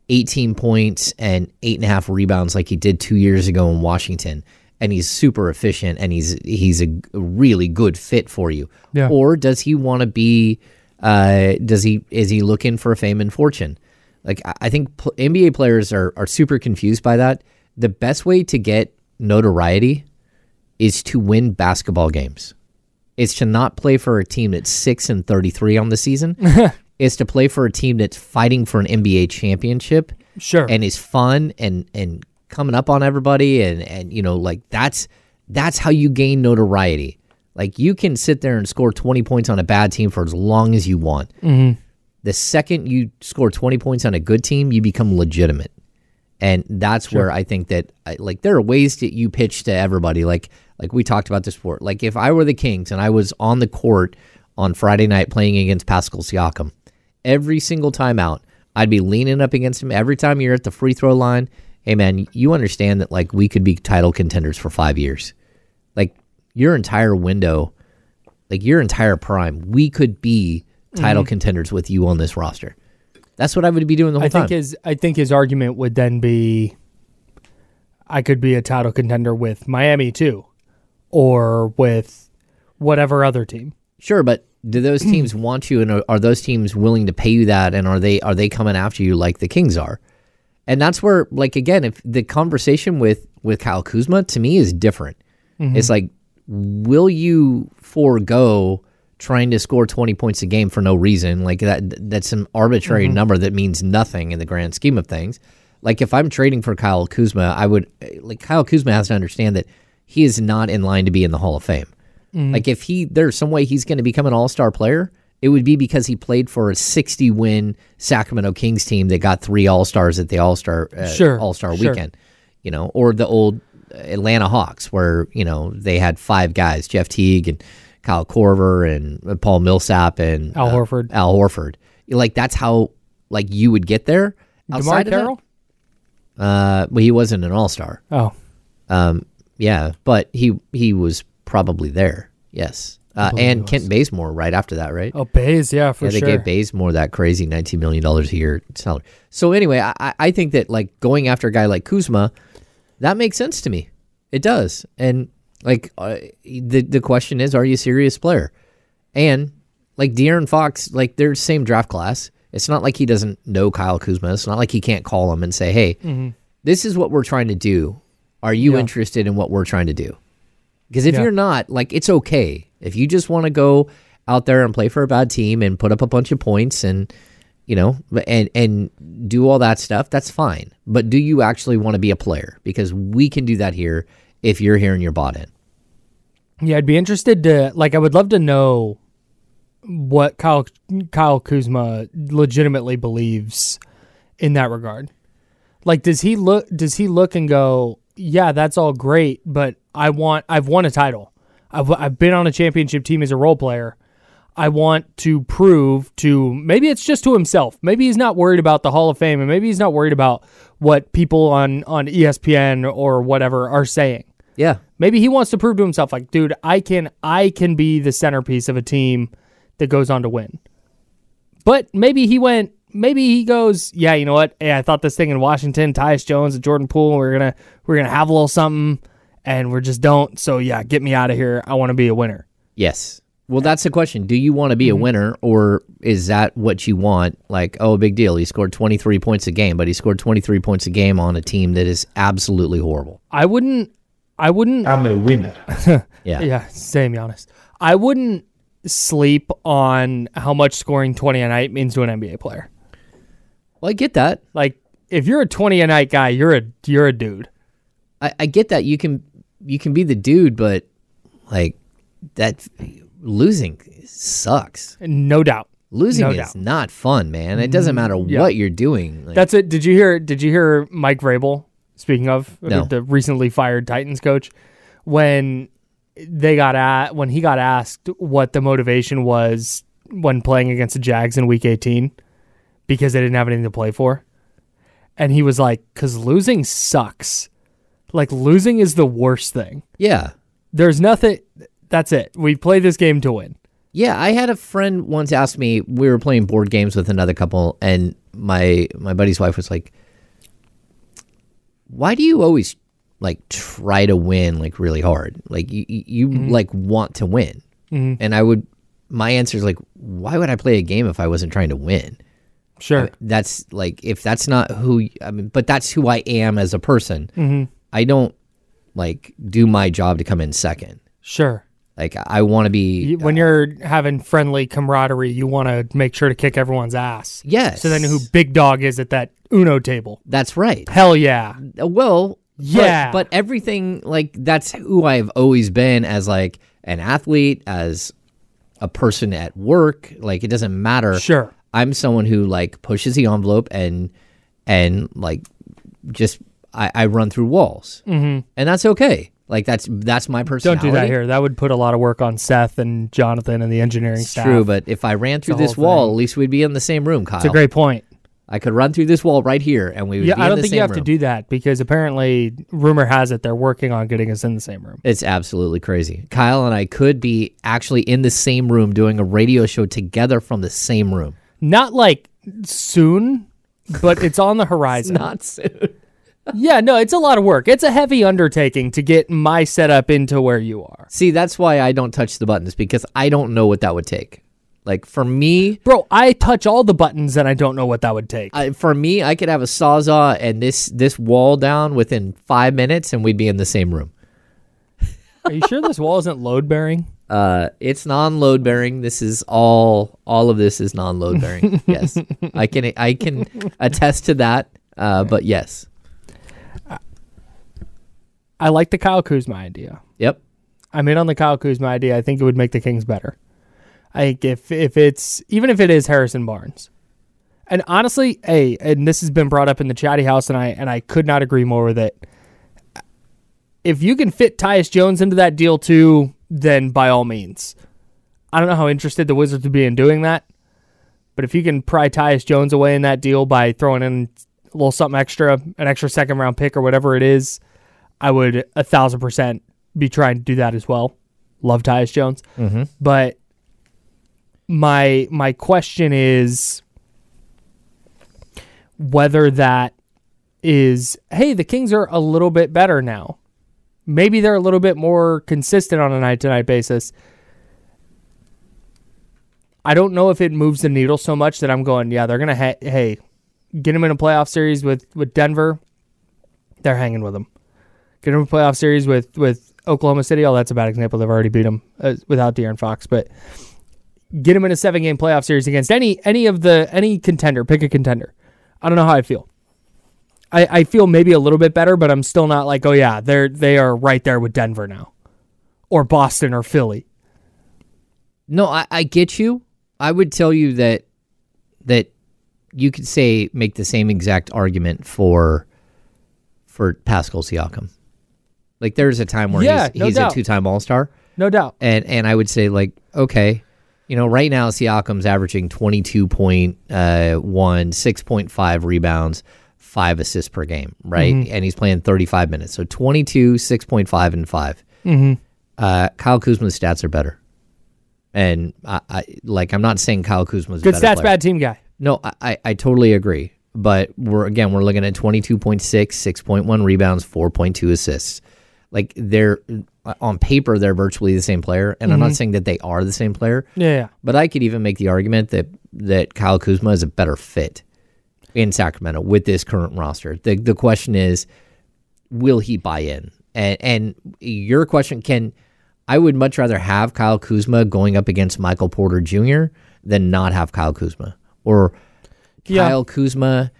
18 points and eight and a half rebounds like he did two years ago in Washington? And he's super efficient, and he's he's a really good fit for you. Yeah. Or does he want to be? Uh, does he is he looking for fame and fortune? Like I- I think pl- NBA players are are super confused by that. The best way to get notoriety is to win basketball games. It's to not play for a team that's six and thirty three on the season. [LAUGHS] it's to play for a team that's fighting for an NBA championship Sure. and is fun and and coming up on everybody and and you know like that's that's how you gain notoriety. Like you can sit there and score 20 points on a bad team for as long as you want. Mm-hmm. The second you score 20 points on a good team, you become legitimate. And that's where I think that I- like there are ways that you pitch to everybody like like we talked about this before. Like if I were the Kings and I was on the court on Friday night playing against Pascal Siakam, every single time out, I'd be leaning up against him every time you're at the free throw line. Hey man, you understand that like we could be title contenders for 5 years. Like your entire window, like your entire prime, we could be title mm-hmm. contenders with you on this roster. That's what I would be doing the whole I time. think his I think his argument would then be I could be a title contender with Miami too or with whatever other team. Sure, but do those [CLEARS THROAT] teams want you, and are, are those teams willing to pay you that, and are they are they coming after you like the Kings are? And that's where, like again, if the conversation with with Kyle Kuzma to me is different. Mm-hmm. It's like, will you forego trying to score twenty points a game for no reason? Like that that's an arbitrary mm-hmm. number that means nothing in the grand scheme of things. Like if I'm trading for Kyle Kuzma, I would like Kyle Kuzma has to understand that he is not in line to be in the Hall of Fame. Mm-hmm. Like if he there's some way he's going to become an all-star player, it would be because he played for a 60 win Sacramento Kings team that got 3 all-stars at the all-star uh, Sure, all-star sure. weekend. You know, or the old Atlanta Hawks where, you know, they had five guys, Jeff Teague and Kyle Korver and Paul Millsap and Al uh, Horford. Al Horford. Like that's how like you would get there. DeMarre that- Carroll? uh, well, he wasn't an all-star. Oh. Um, yeah, but he he was probably there. Yes. Uh, and Kent Bazemore right after that, right? Oh, Bays, yeah, for yeah, they sure. gave Bazemore that crazy $19 million a year salary. So anyway, I, I- think that like going after a guy like Kuzma, that makes sense to me. It does. And like uh, the the question is, are you a serious player? And like De'Aaron Fox, like they're the same draft class. It's not like he doesn't know Kyle Kuzma. It's not like he can't call him and say, "Hey, this is what we're trying to do. Are you Yeah. interested in what we're trying to do?" Because if Yeah. you're not, like, it's okay. If you just want to go out there and play for a bad team and put up a bunch of points and you know and and do all that stuff, that's fine. But do you actually want to be a player? Because we can do that here if you're here and you're bought in. Yeah, I'd be interested to like. I would love to know what Kyle Kyle Kuzma legitimately believes in that regard. Like, does he look? Does he look and go, "Yeah, that's all great, but I want. I've won a title. I've I've been on a championship team as a role player. I want to prove to maybe it's just to himself. Maybe he's not worried about the Hall of Fame, and maybe he's not worried about what people on on ESPN or whatever are saying." Yeah. Maybe he wants to prove to himself, like, dude, I can, I can be the centerpiece of a team that goes on to win. But maybe he went, maybe he goes, yeah, you know what? Hey, I thought this thing in Washington, Tyus Jones and Jordan Poole, we're gonna, we're gonna have a little something, and we're just don't. So yeah, get me out of here. I want to be a winner. Yes. Well, that's the question. Do you want to be a mm-hmm. winner or is that what you want? Like, oh, big deal. He scored 23 points a game, but he scored 23 points a game on a team that is absolutely horrible. I wouldn't, I wouldn't I'm a winner. [LAUGHS] Yeah. Yeah, same, Giannis. I wouldn't sleep on how much scoring 20 a night means to an NBA player. Well, I get that. Like, if you're a 20 a night guy, you're a you're a dude. I, I get that you can you can be the dude, but like that losing sucks. No doubt. Losing No is doubt. not fun, man. It doesn't matter mm, yeah. what you're doing. Like, That's it. Did you hear? Did you hear Mike Vrabel? Speaking of No. the recently fired Titans coach, when they got at when he got asked what the motivation was when playing against the Jags in Week 18 because they didn't have anything to play for, and he was like, "Cause losing sucks. Like losing is the worst thing. yeah. There's nothing. That's it. We play this game to win. Yeah, I had a friend once ask me. We were playing board games with another couple, and my my buddy's wife was like, "Why do you always like try to win like really hard? Like you you, you like want to win?" Mm-hmm. And I would, my answer is like, "Why would I play a game if I wasn't trying to win?" Sure. That's like if that's not who I mean, but that's who I am as a person. Mm-hmm. I don't like do my job to come in second. Sure. Like I want to be When you're having friendly camaraderie, you want to make sure to kick everyone's ass. yes. So then who big dog is at that Uno table? That's right. Hell yeah. Uh, Well, but- Yeah. but, everything like that's who I've always been as like an athlete, as a person at work. Like it doesn't matter. Sure. I'm someone who like pushes the envelope and and like just I, I run through walls, mm-hmm. and that's okay. Like that's that's my personal. Don't do that here. That would put a lot of work on Seth and Jonathan and the engineering It's staff. true, but if I ran through this wall, thing. at least we'd be in the same room, Kyle. it's a great point. I could run through this wall right here, and we would Yeah, I don't think you have room. to do that because apparently, rumor has it they're working on getting us in the same room. It's absolutely crazy. Kyle and I could be actually in the same room doing a radio show together from the same room. Not like soon, but it's on the [LAUGHS] horizon. Not soon. Yeah, no, it's a lot of work. It's a heavy undertaking to get my setup into where you are. See, that's why I don't touch the buttons because I don't know what that would take. Like for me, Bro, I touch all the buttons and I don't know what that would take. I, for me, I could have a sawzall and this this wall down within five minutes, and we'd be in the same room. Are you sure this wall isn't load bearing? [LAUGHS] Uh, it's non-load bearing. This is all. All of this is non-load bearing. [LAUGHS] yes, I can. I can attest to that. Uh, but yes, I like the Kyle Kuzma idea. yep. I'm in on the Kyle Kuzma idea. I think it would make the Kings better. I think if if it's even if it is Harrison Barnes, and honestly, hey, and this has been brought up in the chatty house, and I and I could not agree more with it. If you can fit Tyus Jones into that deal too, then by all means. I don't know how interested the Wizards would be in doing that, but if you can pry Tyus Jones away in that deal by throwing in a little something extra, an extra second round pick or whatever it is, I would a thousand percent be trying to do that as well. Love Tyus Jones. Mm-hmm. But my my question is whether that is hey, the Kings are a little bit better now. Maybe they're a little bit more consistent on a night to night basis. I don't know if it moves the needle so much that I'm going, yeah, they're gonna ha- hey, get them in a playoff series with with Denver. They're hanging with them. Get them a playoff series with with Oklahoma City. Oh, that's a bad example. They've already beat them uh, without De'Aaron Fox, but get them in a seven game playoff series against any any of the any contender. Pick a contender. I don't know how I feel. I, I feel maybe a little bit better, but I'm still not like, oh yeah, they're they are right there with Denver now, or Boston or Philly. No, I, I get you. I would tell you that that you could say make the same exact argument for for Pascal Siakam. Like there's a time where Yeah, he's no he's a two time All Star, No doubt. and and I would say like okay, you know right now Siakam's averaging twenty two point uh, one, six point five rebounds, five assists per game, right? And he's playing thirty five minutes, so 22, 6.5, and 5 Uh, Kyle Kuzma's stats are better. And I, I like I'm not saying Kyle Kuzma's Good stats, player. bad team guy. No, I, I, I totally agree. But we're again we're looking at 22.6, 6.1 rebounds, 4.2 assists. Like they're on paper they're virtually the same player, and I'm not mm-hmm. saying that they are the same player. Yeah, yeah. But I could even make the argument that that Kyle Kuzma is a better fit in Sacramento with this current roster. The the question is, will he buy in? And and your question can I would much rather have Kyle Kuzma going up against Michael Porter Jr. than not have Kyle Kuzma or Yeah. Kyle Kuzma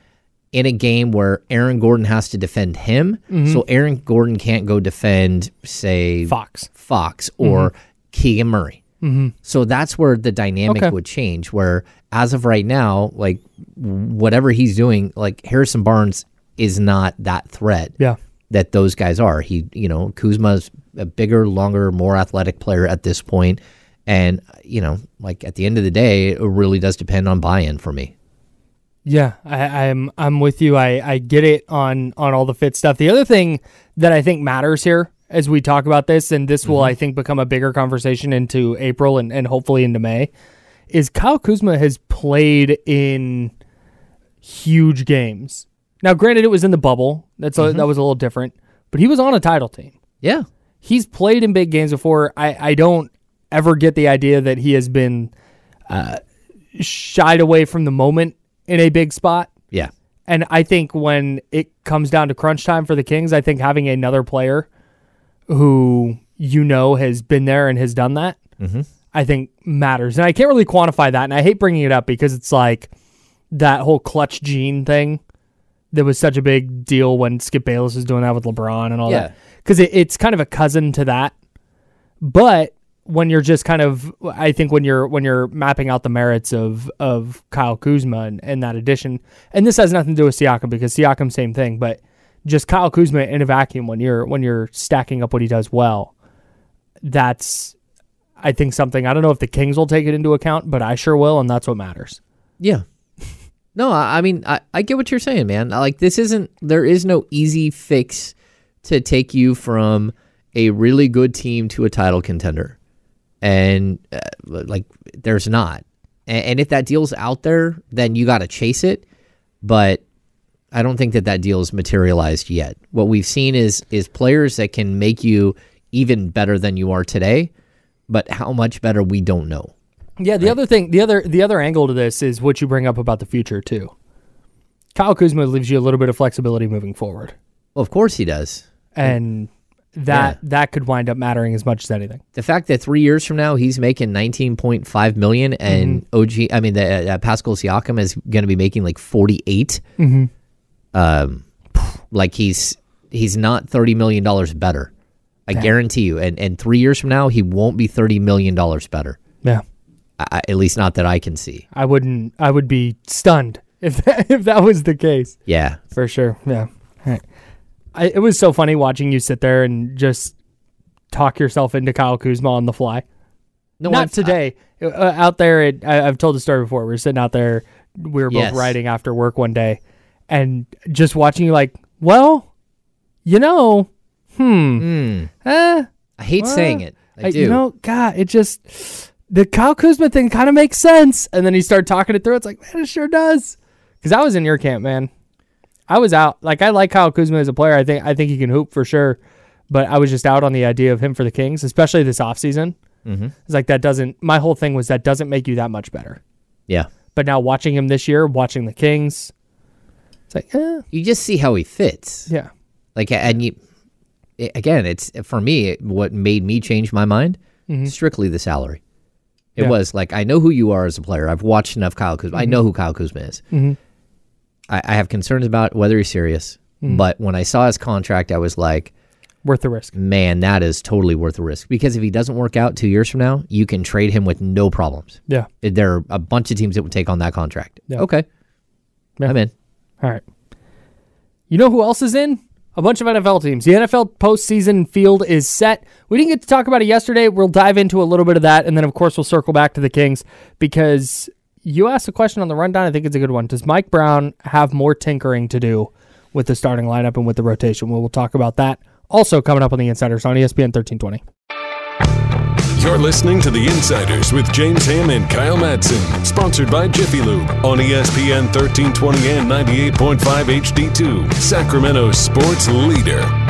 in a game where Aaron Gordon has to defend him. So Aaron Gordon can't go defend, say, Fox. Fox or Keegan Murray. Mm-hmm. So that's where the dynamic Okay. would change. Where as of right now, like whatever he's doing, like Harrison Barnes is not that threat Yeah. that those guys are. He, you know, Kuzma's a bigger, longer, more athletic player at this point. point, and you know, like at the end of the day, it really does depend on buy-in for me. Yeah, I, I'm I'm with you. I, I get it on on all the fit stuff. The other thing that I think matters here as we talk about this, and this will I think become a bigger conversation into April and, and hopefully into May, is Kyle Kuzma has played in huge games. Now, granted, it was in the bubble. That's a, that was a little different, but he was on a title team. Yeah, He's played in big games before. I, I don't ever get the idea that he has been uh, shied away from the moment in a big spot. yeah, And I think when it comes down to crunch time for the Kings, I think having another player who you know has been there and has done that, mm-hmm. I think matters. And I can't really quantify that. And I hate bringing it up because it's like that whole clutch gene thing that was such a big deal when Skip Bayless was doing that with LeBron and all Yeah. that. Because it, it's kind of a cousin to that. But when you're just kind of I think when you're when you're mapping out the merits of of Kyle Kuzma and, and that addition, and this has nothing to do with Siakam because Siakam same thing, but just Kyle Kuzma in a vacuum when you're when you're stacking up what he does well, that's I think something I don't know if the Kings will take it into account, but I sure will, and that's what matters. yeah. [LAUGHS] No, I, I mean, I, I get what you're saying, man. Like, this isn't, there is no easy fix to take you from a really good team to a title contender. And, uh, like, there's not. And, and if that deal's out there, then you got to chase it. But I don't think that that deal is materialized yet. What we've seen is is players that can make you even better than you are today, but how much better we don't know. Yeah, the other thing, the other the other angle to this is what you bring up about the future too. Kyle Kuzma leaves you a little bit of flexibility moving forward, Well, of course he does. and that Yeah. that could wind up mattering as much as anything. The fact that three years from now he's making nineteen point five million, and OG, I mean, the uh, Pascal Siakam is going to be making like forty Um, like he's he's not thirty million dollars better. I guarantee you. And and three years from now he won't be thirty million dollars better. Yeah, I- at least not that I can see. I wouldn't. I would be stunned if that, [LAUGHS] if that was the case Yeah, for sure. Yeah, All right. I, it was so funny watching you sit there and just talk yourself into Kyle Kuzma on the fly. no, Not I've- today. Uh, out there, at, I, I've told the story before. We were sitting out there. We were both Yes. riding after work one day, and just watching you like, well, you know, hmm, Hmm. eh, I hate saying it. I do. You know, God, it just the Kyle Kuzma thing kind of makes sense. And then you start talking it through. It's like, man, it sure does. Because I was in your camp, man. I was out. Like I like Kyle Kuzma as a player. I think I think he can hoop for sure. But I was just out on the idea of him for the Kings, especially this offseason. Mm-hmm. It's like that doesn't. My whole thing was that doesn't make you that much better. yeah. But now watching him this year, watching the Kings, it's like, eh, You just see how he fits. yeah, Like, and you, i- again, it's for me, what made me change my mind strictly the salary. It Mm-hmm. Yeah. was like, I know who you are as a player. I've watched enough Kyle Kuzma. I Mm-hmm. know who Kyle Kuzma is. I, I have concerns about whether he's serious. Mm-hmm. But when I saw his contract, I was like, worth the risk. man, that is totally worth the risk. Because if he doesn't work out two years from now, you can trade him with no problems. Yeah. There are a bunch of teams that would take on that contract. Yeah. Okay. Yeah. I'm in. All right. You know who else is in? A bunch of NFL teams. The NFL postseason field is set. We didn't get to talk about it yesterday. We'll dive into a little bit of that, and then of course we'll circle back to the Kings because you asked a question on the rundown. I think it's a good one. Does Mike Brown have more tinkering to do with the starting lineup and with the rotation? Well, we'll talk about that. Also coming up on the Insiders on ESPN 1320. You're listening to The Insiders with James Ham and Kyle Madsen. Sponsored by Jiffy Lube on ESPN 1320 and 98.5 HD2. Sacramento sports leader.